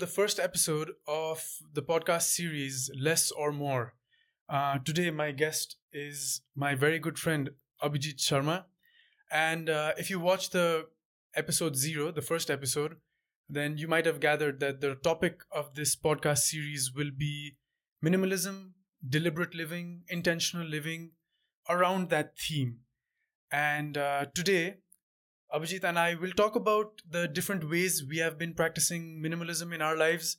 the first episode of the podcast series Less or More. Uh, today, my guest is my very good friend Abhijit Sharma. And uh, if you watch the episode zero, the first episode, then you might have gathered that the topic of this podcast series will be minimalism, deliberate living, intentional living, around that theme. And uh, today, Abhijit and I will talk about the different ways we have been practicing minimalism in our lives.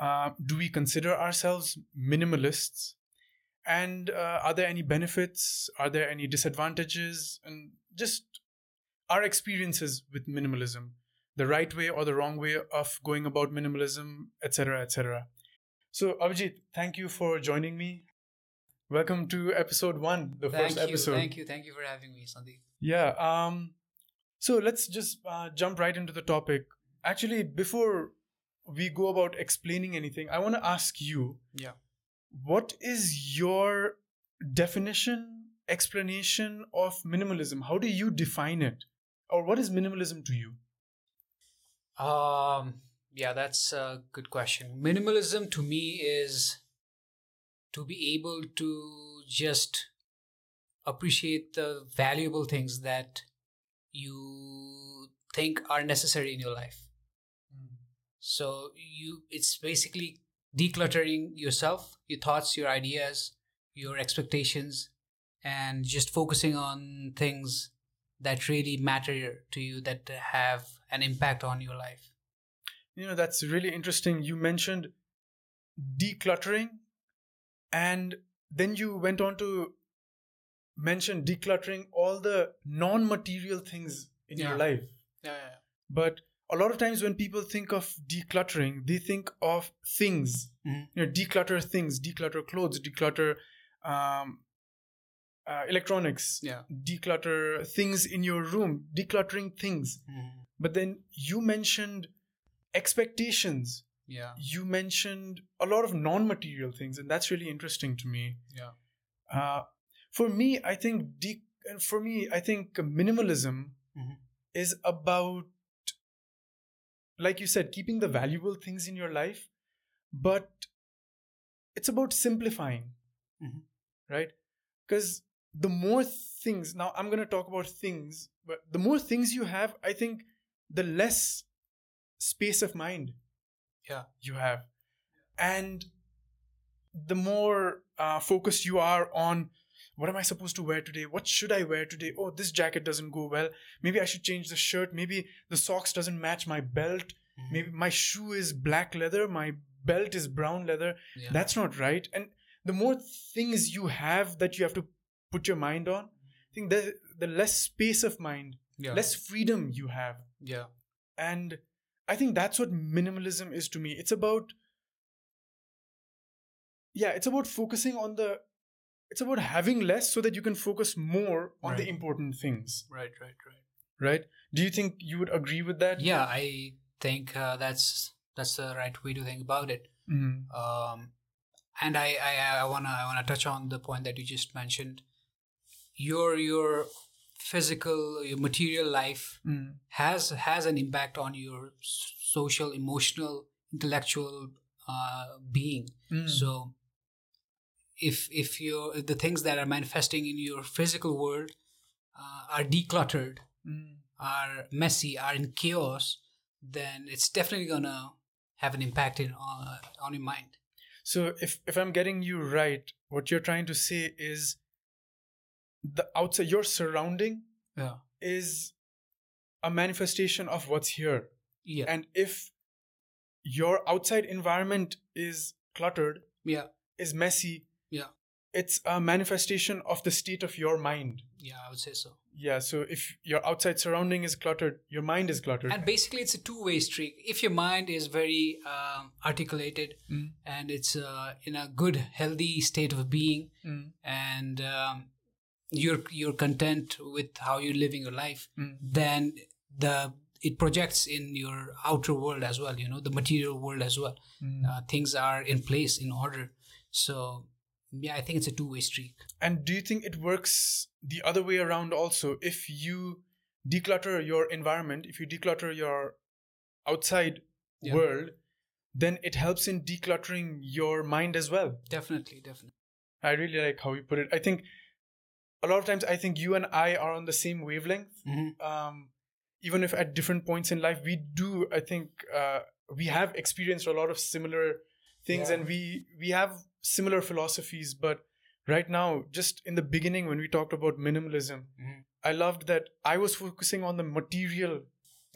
Uh, do we consider ourselves minimalists? And uh, are there any benefits? Are there any disadvantages? And just our experiences with minimalism, the right way or the wrong way of going about minimalism, etc., etc. So, Abhijit, thank you for joining me. Welcome to episode one, the thank first you, episode. Thank you, thank you for having me, Sandeep. Yeah. Um, so let's just uh, jump right into the topic. Actually, before we go about explaining anything, I want to ask you Yeah. what is your definition, explanation of minimalism? How do you define it? Or what is minimalism to you? Um. Yeah, that's a good question. Minimalism to me is to be able to just appreciate the valuable things that you think are necessary in your life. Mm. So you, it's basically decluttering yourself, your thoughts, your ideas, your expectations, and just focusing on things that really matter to you that have an impact on your life. You know, that's really interesting. You mentioned decluttering, and then you went on to mention decluttering all the non material things in your life. Yeah, yeah, yeah. But a lot of times when people think of decluttering, they think of things. Mhm. You know, declutter things, declutter clothes, declutter um, uh, electronics, yeah. declutter things in your room, decluttering things. Mhm. But then you mentioned expectations. Yeah, You mentioned a lot of non-material things, and that's really interesting to me. yeah. Uh, for me, I think de- for me, I think minimalism Mhm. is about, like you said, keeping the valuable things in your life, but it's about simplifying, Mhm. right? Because the more things, now I'm going to talk about things, but the more things you have, I think the less space of mind Yeah. you have. And the more uh, focused you are on what am I supposed to wear today? What should I wear today? Oh, this jacket doesn't go well. Maybe I should change the shirt. Maybe the socks doesn't match my belt. Mhm. Maybe my shoe is black leather. My belt is brown leather. Yeah. That's not right. And the more things you have that you have to put your mind on, I think the the less space of mind, yeah. less freedom you have. yeah. And I think that's what minimalism is to me. It's about, yeah, it's about focusing on the, it's about having less so that you can focus more on the important things, Right, right, right. right? Do you think you would agree with that? Yeah, I think uh, that's that's the right way to think about it. Mhm. Um, and I, I, I wanna I wanna touch on the point that you just mentioned. Your your physical, your material life Mhm. has has an impact on your social, emotional, intellectual uh, being. Mhm. So if if your the things that are manifesting in your physical world uh, are decluttered, Mhm. are messy, are in chaos, then it's definitely gonna have an impact in uh, on your mind. So if if I'm getting you right, what you're trying to say is the outside your surrounding Yeah. is a manifestation of what's here. Yeah. And if your outside environment is cluttered, yeah. is messy, Yeah. it's a manifestation of the state of your mind. Yeah. I would say so. Yeah, so if your outside surrounding is cluttered, your mind is cluttered. And basically, it's a two-way street. If your mind is very um, articulated Mm. and it's uh, in a good, healthy state of being, Mm. and um, you're you're content with how you're living your life, Mm. then the it projects in your outer world as well. You know, the material world as well. Mm. Uh, things are in place in order. So yeah, I think it's a two-way street. And do you think it works the other way around also? If you declutter your environment, if you declutter your outside Yeah. world, then it helps in decluttering your mind as well. Definitely, definitely. I really like how you put it. I think a lot of times I think you and I are on the same wavelength. Mhm. Um, even if at different points in life we do, I think uh, we have experienced a lot of similar things Yeah. and we we have similar philosophies. But right now, just in the beginning when we talked about minimalism, Mhm. I loved that I was focusing on the material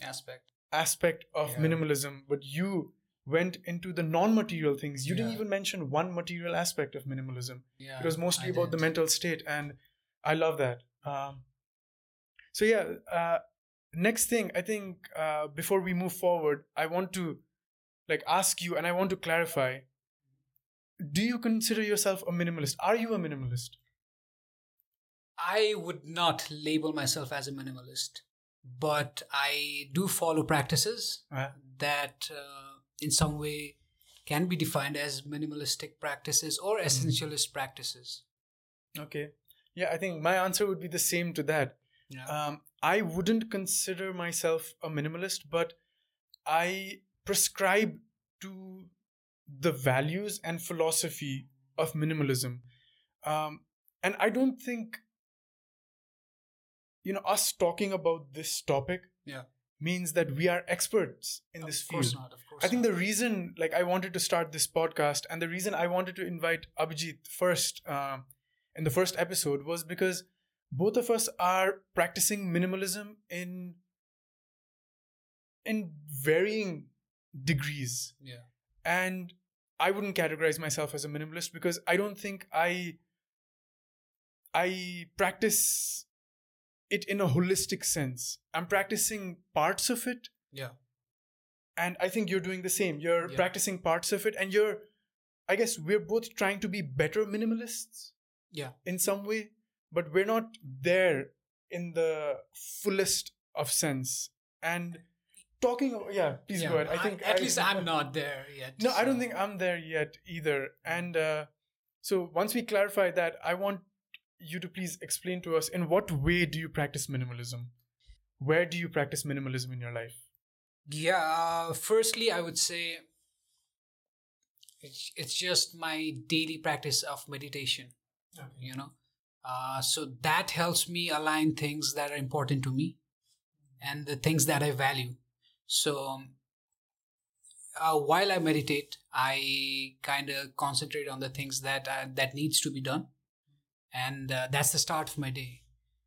Aspect. aspect of Yeah. minimalism, but you went into the non-material things. You didn't even mention one material aspect of minimalism Yeah. it was mostly I about the mental state and i love that um, so yeah uh, next thing i think uh, before we move forward i want to like ask you and i want to clarify do you consider yourself a minimalist? Are you a minimalist? I would not label myself as a minimalist, but I do follow practices Uh, that, uh, in some way, can be defined as minimalistic practices or essentialist practices. okay. Yeah i think my answer would be the same to that. Yeah. um, I wouldn't consider myself a minimalist, but I prescribe to the values and philosophy of minimalism. Um, and I don't think, you know, us talking about this topic Yeah. means that we are experts in of this course field. not. Of course. I think not. the reason, like, I wanted to start this podcast, and the reason I wanted to invite Abhijit first uh, in the first episode was because both of us are practicing minimalism in in varying degrees, yeah. and I wouldn't categorize myself as a minimalist because I don't think I I practice it in a holistic sense. I'm practicing parts of it Yeah. and i think you're doing the same you're Yeah. practicing parts of it and you're i guess we're both trying to be better minimalists Yeah. in some way but we're not there in the fullest of sense and talking of, yeah please Yeah. go ahead i think at I- least I'm not there yet. no i don't think i'm there yet either and uh, so once we clarify that i want you to please explain to us in what way do you practice minimalism where do you practice minimalism in your life Yeah, uh, firstly, I would say it's, it's just my daily practice of meditation, okay. you know. Uh, so that helps me align things that are important to me and the things that I value. So um, uh, while I meditate, I kind of concentrate on the things that uh, that needs to be done, and uh, that's the start of my day.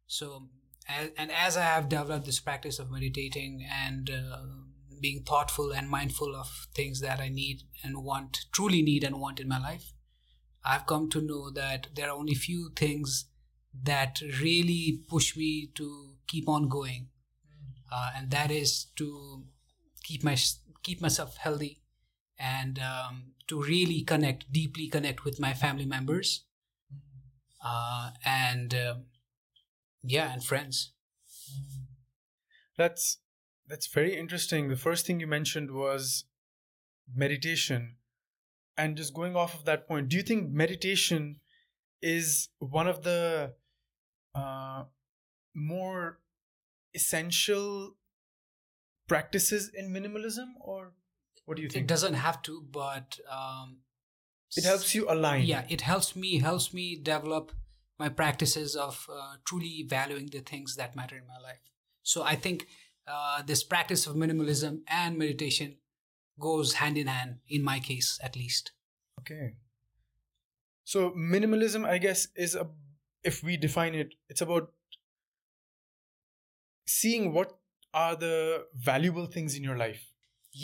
So, as, and as I have developed this practice of meditating and uh, being thoughtful and mindful of things that I need and want, truly need and want in my life, I've come to know that there are only few things that really push me to keep on going, uh, and that is to keep my keep myself healthy and um, to really connect deeply connect with my family members uh, and um yeah and friends That's that's very interesting. The first thing you mentioned was meditation. And just going off of that point, do you think meditation is one of the uh, more essential practices in minimalism, or what do you think? it doesn't have to but um, It helps you align. yeah it helps me helps me develop my practices of uh, truly valuing the things that matter in my life so i think uh, this practice of minimalism and meditation goes hand in hand in my case at least Okay. So minimalism, I guess, is a if we define it, it's about seeing what are the valuable things in your life.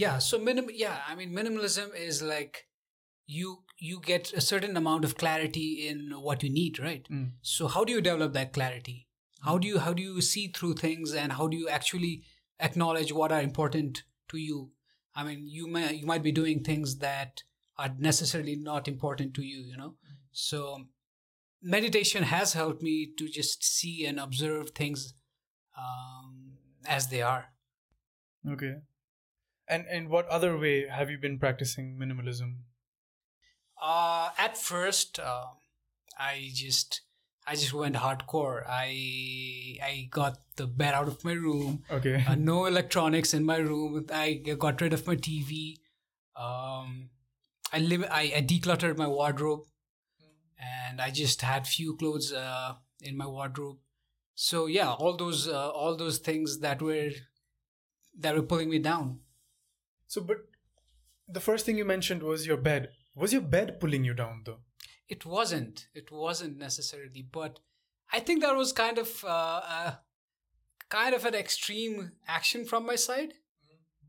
yeah so minim yeah i mean minimalism is like you you get a certain amount of clarity in what you need right? Mm. so how do you develop that clarity? How do you how do you see through things and how do you actually acknowledge what are important to you? I mean you may you might be doing things that are necessarily not important to you you know? So meditation has helped me to just see and observe things um, as they are Okay. And in what other way have you been practicing minimalism? Uh, at first, uh, I just I just went hardcore. I I got the bed out of my room. Okay. Uh, no electronics in my room. I got rid of my TV. Um, I live. I, I decluttered my wardrobe, and I just had few clothes uh, in my wardrobe. So yeah, all those uh, all those things that were that were pulling me down. So, but the first thing you mentioned was your bed. Was your bed pulling you down though? It wasn't. It wasn't necessarily, but I think that was kind of uh, a, kind of an extreme action from my side.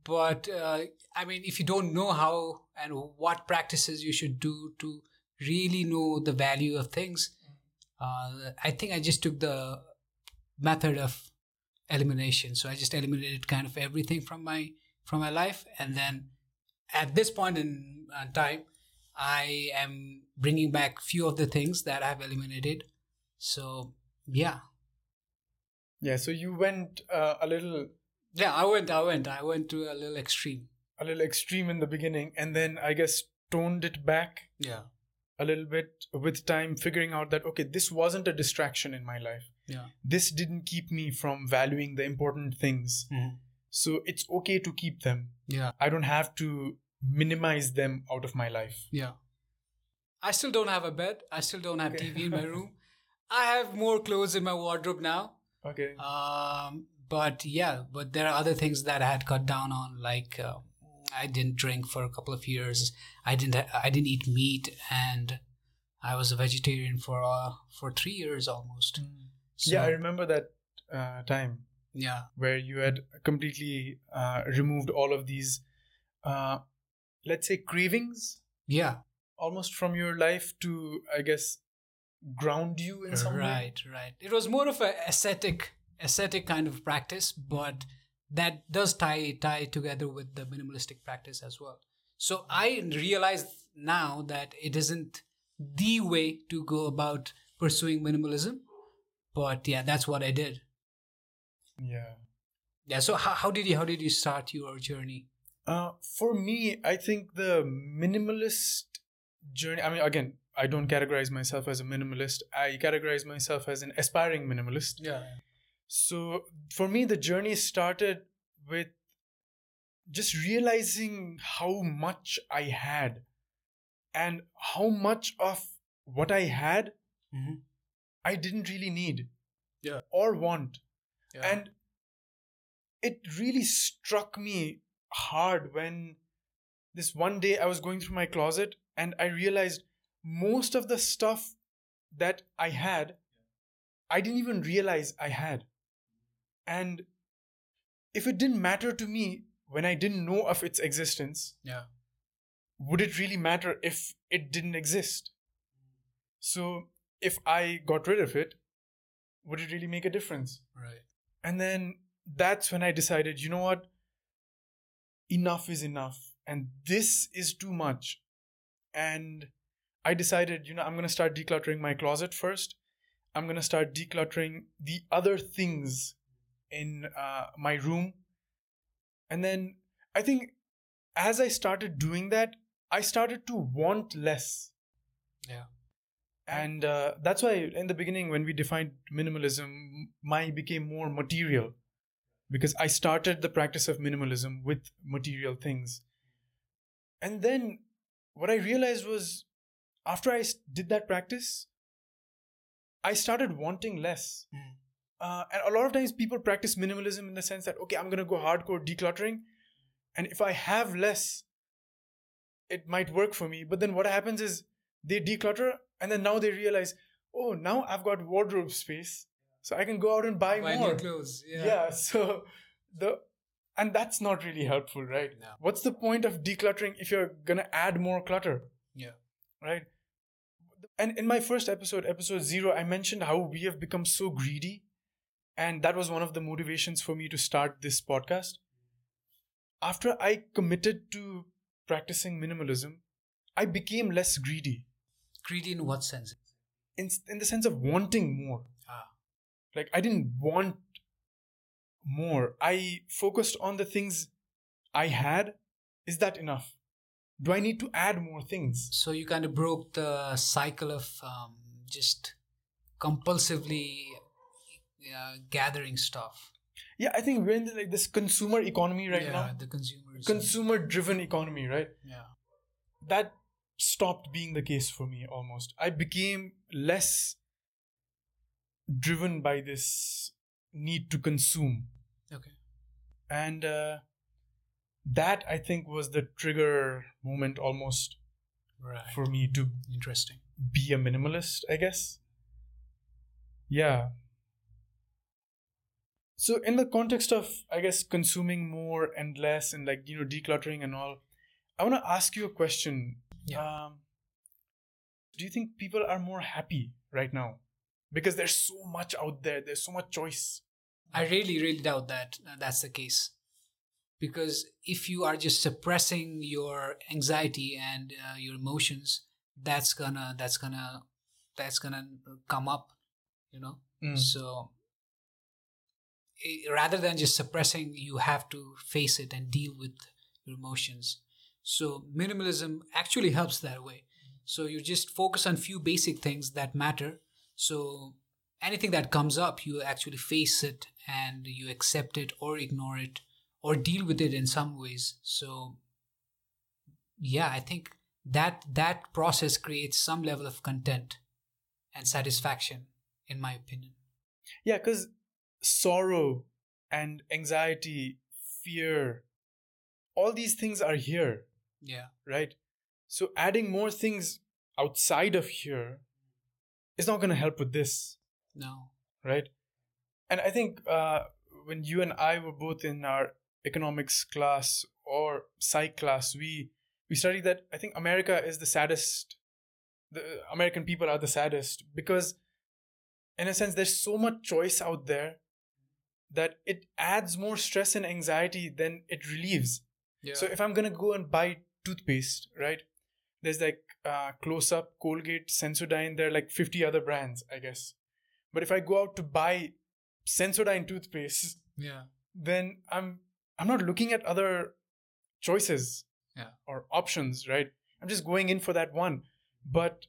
But uh, I mean, if you don't know how and what practices you should do to really know the value of things, uh, I think I just took the method of elimination. So I just eliminated kind of everything from my from my life, and then at this point in uh, time, I am bringing back few of the things that I've eliminated. So yeah, Yeah. So you went uh, a little yeah, I went, I went, I went to a little extreme. a little extreme in the beginning, and then I guess toned it back Yeah, a little bit with time, figuring out that okay, this wasn't a distraction in my life. Yeah, This didn't keep me from valuing the important things. Mhm. So it's okay to keep them. yeah, I don't have to minimize them out of my life. yeah. I still don't have a bed. I still don't have Okay. TV in my room. I have more clothes in my wardrobe now. Okay. Um, but yeah, but there are other things that I had cut down on, like uh, I didn't drink for a couple of years. I didn't. I didn't eat meat, and I was a vegetarian for uh, for three years almost. So, yeah, I remember that uh, time yeah, where you had completely uh, removed all of these, uh, let's say, cravings yeah. almost from your life to, I guess, ground you in some way. right right it was more of a ascetic ascetic kind of practice but that does tie tie together with the minimalistic practice as well so i realize now that it isn't the way to go about pursuing minimalism but yeah that's what i did Yeah. yeah so how, how did you how did you start your journey Uh, for me, I think the minimalist journey. I mean, again, I don't categorize myself as a minimalist. I categorize myself as an aspiring minimalist. yeah So for me, the journey started with just realizing how much I had and how much of what I had Mhm. I didn't really need Yeah. or want. yeah And it really struck me hard when this one day I was going through my closet and I realized most of the stuff that I had, I didn't even realize I had. And if it didn't matter to me when I didn't know of its existence, yeah would it really matter if it didn't exist? So if I got rid of it, would it really make a difference? right And then that's when I decided, you know what? Enough is enough. And this is too much. And I decided, you know, I'm going to start decluttering my closet first. I'm going to start decluttering the other things in uh, my room. And then I think as I started doing that, I started to want less yeah and uh, that's why in the beginning when we defined minimalism my became more material. Because i started the practice of minimalism with material things. And then what i realized was after i did that practice i started wanting less. Mm. uh, and a lot of times people practice minimalism in the sense that okay i'm going to go hardcore decluttering and if i have less it might work for me. But then what happens is they declutter and then now they realize oh now i've got wardrobe space so i can go out and buy, Buy more. clothes yeah, yeah. so the and that's not really helpful right? No. what's the point of decluttering if you're gonna add more clutter? Yeah. Right? And in my first episode episode 0 i mentioned how we have become so greedy and that was one of the motivations for me to start this podcast. After i committed to practicing minimalism i became less greedy greedy in what sense in, in the sense of wanting more ah like i didn't want more i focused on the things i had is that enough do i need to add more things So you kind of broke the cycle of um, just compulsively uh, gathering stuff. Yeah, I think we're in the, like this consumer economy right yeah, now. the consumers. Consumer driven economy, right? yeah. That stopped being the case for me almost. I became less driven by this need to consume. Okay. And uh, that I think was the trigger moment almost Right. for me to Interesting. be a minimalist, I guess. Yeah. So, in the context of, I guess, consuming more and less and like, you know, decluttering and all, I want to ask you a question. Yeah. Um, do you think people are more happy right now? Because there's so much out there, there's so much choice. I really, really doubt that that's the case. Because if you are just suppressing your anxiety and uh, your emotions, that's gonna, that's gonna, that's gonna come up, you know. Mm. So eh, rather than just suppressing, you have to face it and deal with your emotions. So minimalism actually helps that way. So you just focus on few basic things that matter. So anything that comes up, you actually face it and you accept it or ignore it or deal with it in some ways. So yeah, I think that that process creates some level of content and satisfaction, in my opinion. Yeah, because sorrow and anxiety, fear, all these things are here. Yeah. right? So adding more things outside of here is not going to help with this, No. right? And I think uh, when you and I were both in our economics class or psych class, we we studied that I think America is the saddest. The American people are the saddest because, in a sense, there's so much choice out there that it adds more stress and anxiety than it relieves. Yeah. So if I'm gonna go and buy toothpaste, right? There's like uh, Close Up, Colgate, Sensodyne. There are like 50 other brands, I guess. But if I go out to buy Sensodyne toothpaste, yeah. then I'm I'm not looking at other choices Yeah. or options, right? I'm just going in for that one. But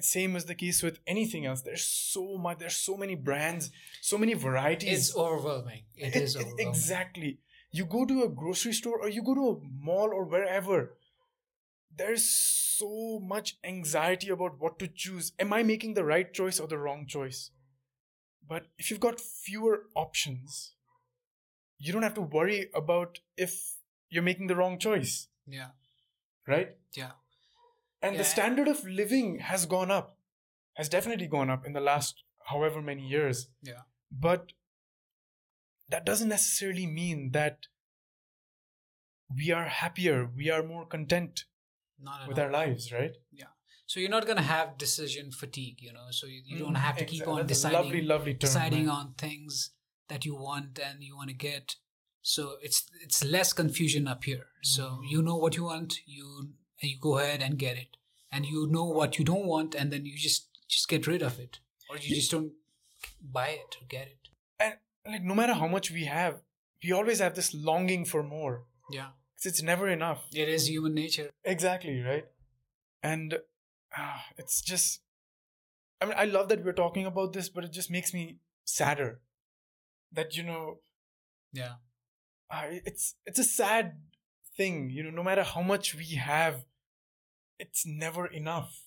same as the case with anything else. There's so much. There's so many brands, so many varieties. It's overwhelming. It is It- it- overwhelming. exactly. You go to a grocery store or you go to a mall or wherever. There's so much anxiety about what to choose. Am I making the right choice or the wrong choice? But if you've got fewer options, you don't have to worry about if you're making the wrong choice, Yeah. right? Yeah. And the standard of living has gone up, has definitely gone up in the last however many years. Yeah. But that doesn't necessarily mean that we are happier, we are more content with all. our lives, right? Yeah. So you're not gonna have decision fatigue, you know. So you, you don't have to keep on that's deciding lovely, lovely term. deciding man. on things that you want and you want to get. So it's it's less confusion up here. So Mm. you know what you want, you you go ahead and get it, and you know what you don't want, and then you just just get rid of it, or you just don't buy it or get it. And like, no matter how much we have, we always have this longing for more. Yeah, it's never enough. it is human nature. Exactly, right? And ah, it's just, I mean, I love that we're talking about this, but it just makes me sadder that, you know, Yeah, uh, it's it's a sad thing you know no matter how much we have it's never enough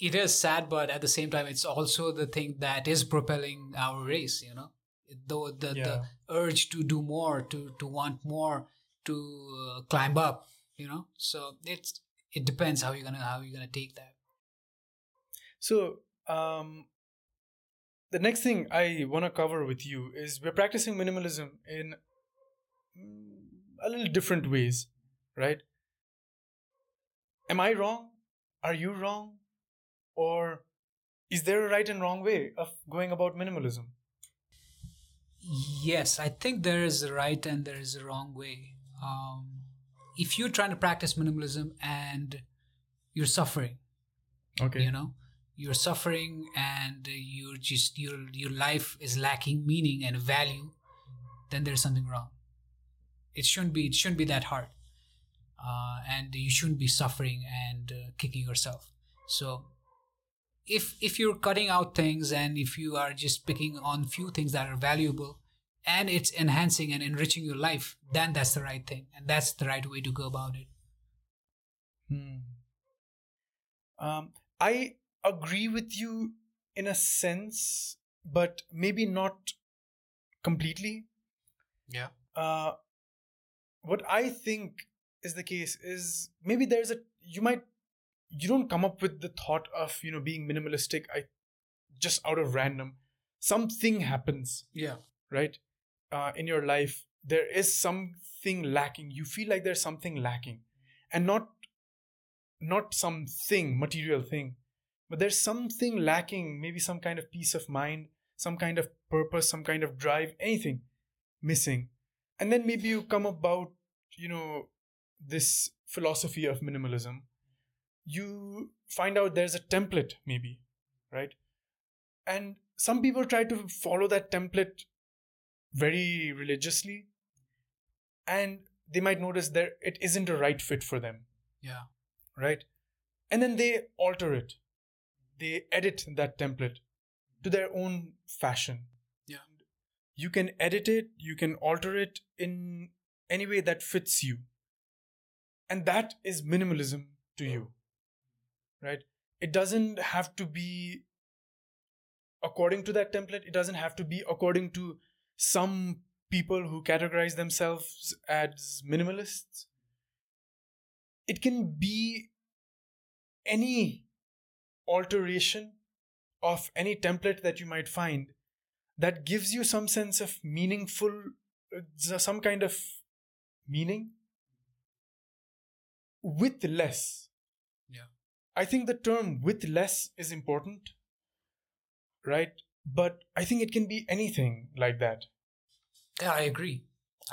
it is sad, but at the same time, it's also the thing that is propelling our race. You know, though the, Yeah. the urge to do more, to to want more, to uh, climb up. You know, so it's it depends how you're gonna how you're gonna take that. so um the next thing i want to cover with you is we're practicing minimalism in mm, a little different ways right am i wrong are you wrong or is there a right and wrong way of going about minimalism Yes, I think there is a right and there is a wrong way. Um, if you're trying to practice minimalism and you're suffering, okay you know, you're suffering and you're just your your life is lacking meaning and value, then there's something wrong. It shouldn't be. It shouldn't be that hard, uh, and you shouldn't be suffering and uh, kicking yourself. So, if if you're cutting out things and if you are just picking on few things that are valuable and it's enhancing and enriching your life then that's the right thing and that's the right way to go about it Hmm. Um, I agree with you in a sense, but maybe not completely. yeah Uh, what I think is the case is maybe there's a you might you don't come up with the thought of you know being minimalistic. I just out of random. Something happens yeah. right uh, in your life there is something lacking. You feel like there's something lacking. And not not something material thing but there's something lacking. Maybe some kind of peace of mind some kind of purpose some kind of drive anything missing. And then maybe you come about you know this philosophy of minimalism you find out there's a template maybe right? And some people try to follow that template very religiously and they might notice that it isn't a right fit for them. Yeah. Right? And then they alter it. They edit that template to their own fashion. Yeah. you can edit it you can alter it in any way that fits you. And that is minimalism to you right? It doesn't have to be according to that template. It doesn't have to be according to some people who categorize themselves as minimalists. It can be any alteration of any template that you might find that gives you some sense of meaningful uh, some kind of meaning with less. I think the term with less is important right but i think it can be anything like that Yeah, I agree.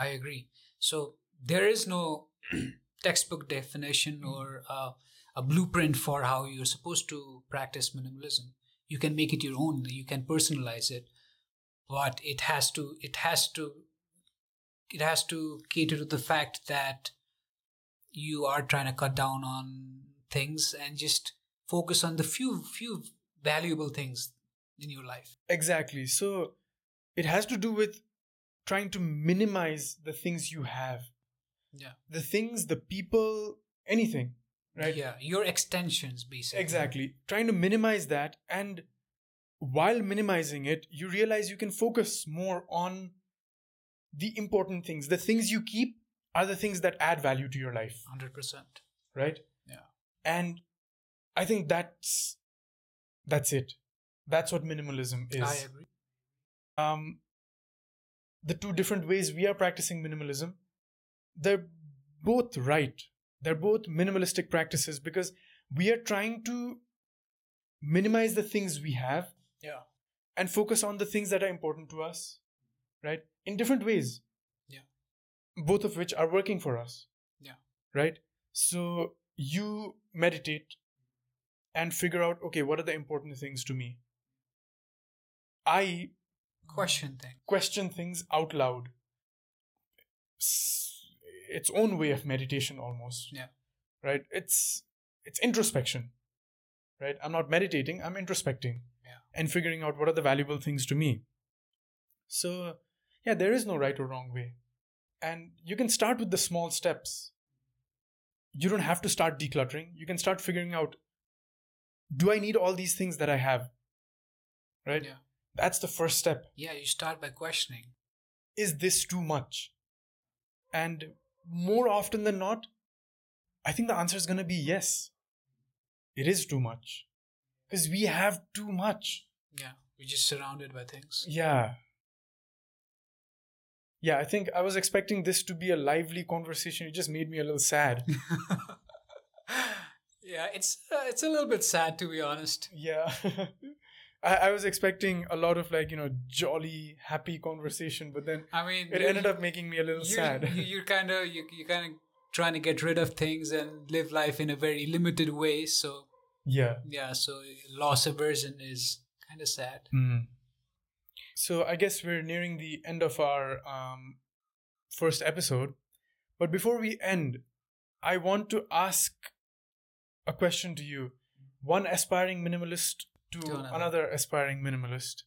I agree. So there is no textbook definition or uh, a blueprint for how you're supposed to practice minimalism. You can make it your own. You can personalize it, but it has to. It has to. It has to cater to the fact that you are trying to cut down on things and just focus on the few few valuable things in your life. exactly so it has to do with trying to minimize the things you have Yeah. the things the people anything right Yeah. Your extensions, basically. exactly trying to minimize that and while minimizing it you realize you can focus more on the important things the things you keep are the things that add value to your life Hundred percent. right Yeah. And i think that's that's it that's what minimalism is I agree. um, the two different ways we are practicing minimalism, they're both right. They're both minimalistic practices because we are trying to minimize the things we have Yeah. and focus on the things that are important to us, right? In different ways. Yeah. Both of which are working for us. Yeah. Right? So you meditate and figure out, okay, what are the important things to me? I Question thing. question things out loud. S- Its own way of meditation almost. Yeah. Right? It's it's introspection. Right? I'm not meditating, I'm introspecting. Yeah. And figuring out what are the valuable things to me. So yeah, there is no right or wrong way. And you can start with the small steps. You don't have to start decluttering. You can start figuring out do I need all these things that I have? Right? Yeah. That's the first step Yeah, you start by questioning. is this too much? And more often than not, I think the answer is going to be yes. It is too much. Because we have too much. Yeah. we're just surrounded by things. Yeah. Yeah, I think I was expecting this to be a lively conversation. It just made me a little sad. yeah, it's uh, it's a little bit sad to be honest. yeah. I, I was expecting a lot of like, you know, jolly, happy conversation, but then I mean, it you- ended up making me a little you, sad. You, you're kind of you you kind of trying to get rid of things and live life in a very limited way. So yeah. yeah, so loss aversion is kind of sad. Mm. So I guess we're nearing the end of our um, first episode. But before we end, I want to ask a question to you. One aspiring minimalist to, To another. another aspiring minimalist.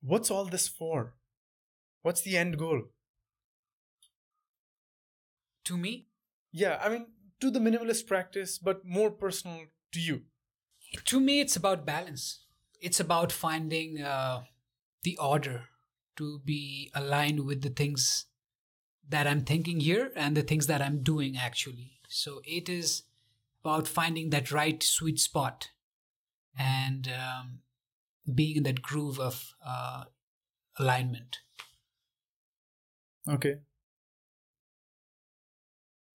What's all this for? What's the end goal? To me, Yeah, I mean, to the minimalist practice, but more personal to you. to me, it's about balance. It's about finding uh, the order to be aligned with the things that I'm thinking here and the things that I'm doing actually. So it is about finding that right sweet spot and um, being in that groove of uh, alignment. Okay.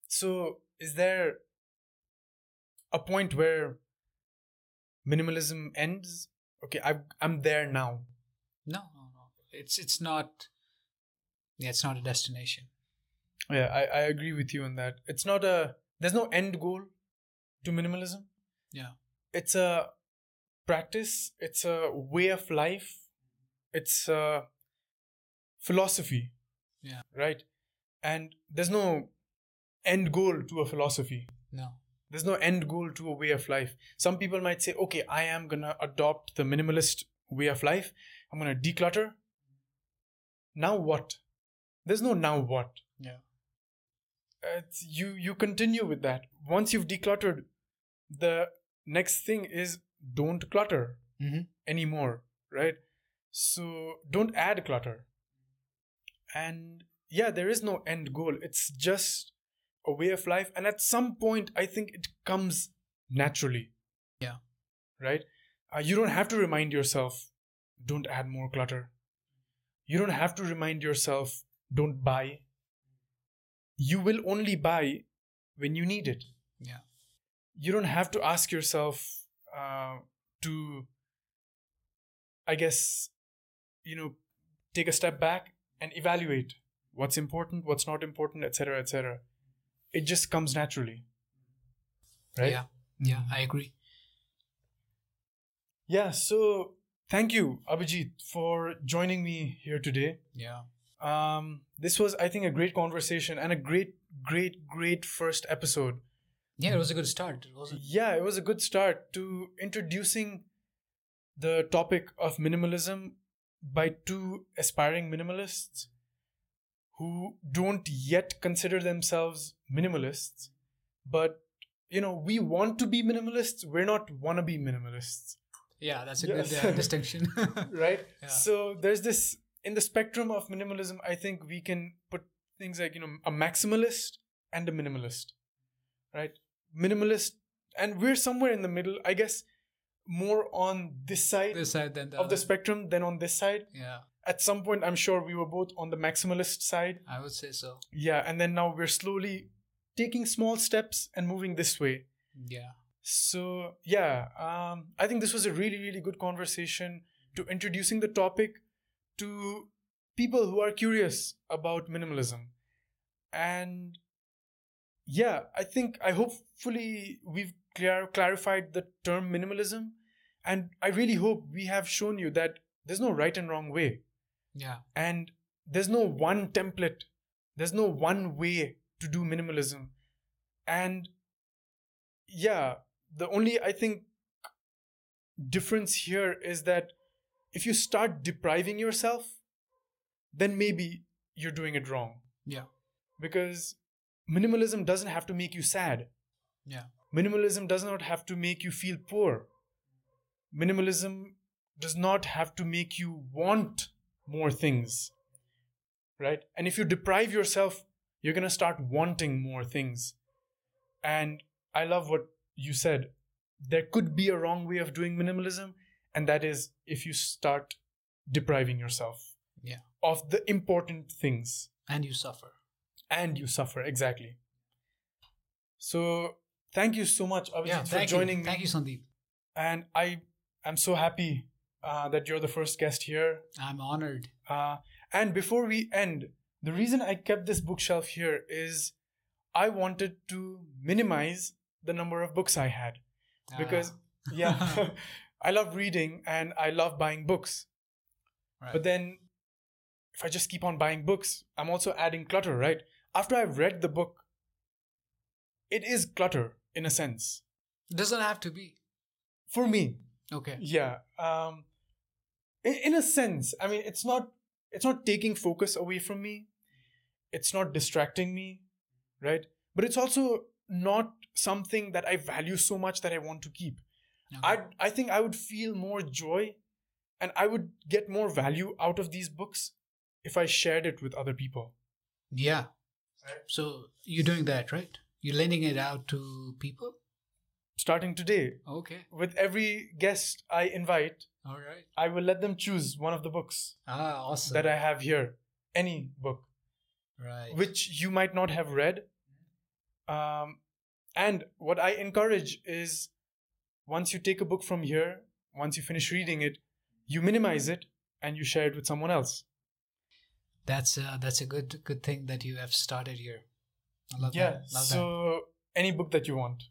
So, is there a point where minimalism ends? Okay, I, I'm there now. No, no, no. It's it's not. Yeah, it's not a destination. Yeah, I, I agree with you on that. It's not a, there's no end goal to minimalism. Yeah. It's a practice, it's a way of life, it's a philosophy. Yeah. Right? And there's no end goal to a philosophy. No. There's no end goal to a way of life. Some people might say, okay, I am gonna adopt the minimalist way of life. I'm gonna declutter. Now what? There's no now what. Yeah. It's, you you continue with that. Once you've decluttered, the next thing is don't clutter Mm-hmm. anymore, right? So don't add clutter. And yeah, there is no end goal. It's just a way of life. And at some point, I think it comes naturally. Yeah. Right? Uh, you don't have to remind yourself, don't add more clutter. You don't have to remind yourself, don't buy. You will only buy when you need it Yeah. you don't have to ask yourself uh, to i guess you know take a step back and evaluate what's important what's not important etc etc it just comes naturally right Yeah. Yeah. I agree. yeah so thank you abhijit for joining me here today Yeah. um, this was i think a great conversation and a great great great first episode Yeah. It was a good start. It wasn't. yeah it was a good start to introducing the topic of minimalism by two aspiring minimalists who don't yet consider themselves minimalists but you know we want to be minimalists we're not wannabe minimalists Yeah, that's a Yes. good uh, distinction. right Yeah. so there's this in the spectrum of minimalism i think we can put things like you know a maximalist and a minimalist right minimalist and we're somewhere in the middle i guess more on this side this side the of the spectrum than on this side Yeah, at some point i'm sure we were both on the maximalist side I would say so. yeah and then now we're slowly taking small steps and moving this way Yeah. So yeah, um, I think this was a really really good conversation to introducing the topic to people who are curious about minimalism, and yeah, I think I hopefully we've clar- clarified the term minimalism, and I really hope we have shown you that there's no right and wrong way, Yeah. and there's no one template, there's no one way to do minimalism, and yeah the only i think difference here is that if you start depriving yourself then maybe you're doing it wrong. Yeah. because minimalism doesn't have to make you sad. Yeah. minimalism does not have to make you feel poor. Minimalism does not have to make you want more things right? And if you deprive yourself you're going to start wanting more things. And i love what you said there could be a wrong way of doing minimalism and that is if you start depriving yourself Yeah. of the important things And you suffer. and you suffer exactly so thank you so much Abhijit, yeah. for joining you. me Thank you, Sandeep. and I am so happy uh, that you're the first guest here. I'm honored. Uh, and before we end, the reason I kept this bookshelf here is I wanted to minimize the number of books I had because Ah, yeah, I love reading and I love buying books. right. But then if I just keep on buying books, I'm also adding clutter, right? After I've read the book, it is clutter in a sense It doesn't have to be. for me. Okay. Yeah. Um, in, in a sense, I mean, it's not it's not taking focus away from me. It's not distracting me, right? But it's also not something that I value so much that I want to keep. okay. I I think I would feel more joy, and I would get more value out of these books if I shared it with other people. yeah. So you're doing that, right? You're lending it out to people. Starting today, Okay. with every guest I invite, All right. I will let them choose one of the books Ah, awesome. that I have here, any book. right. which you might not have read. Um, and what I encourage is once you take a book from here, once you finish reading it, you minimize it and you share it with someone else. that's uh, that's a good good thing that you have started here. I love yeah. that. Love so any book that you want.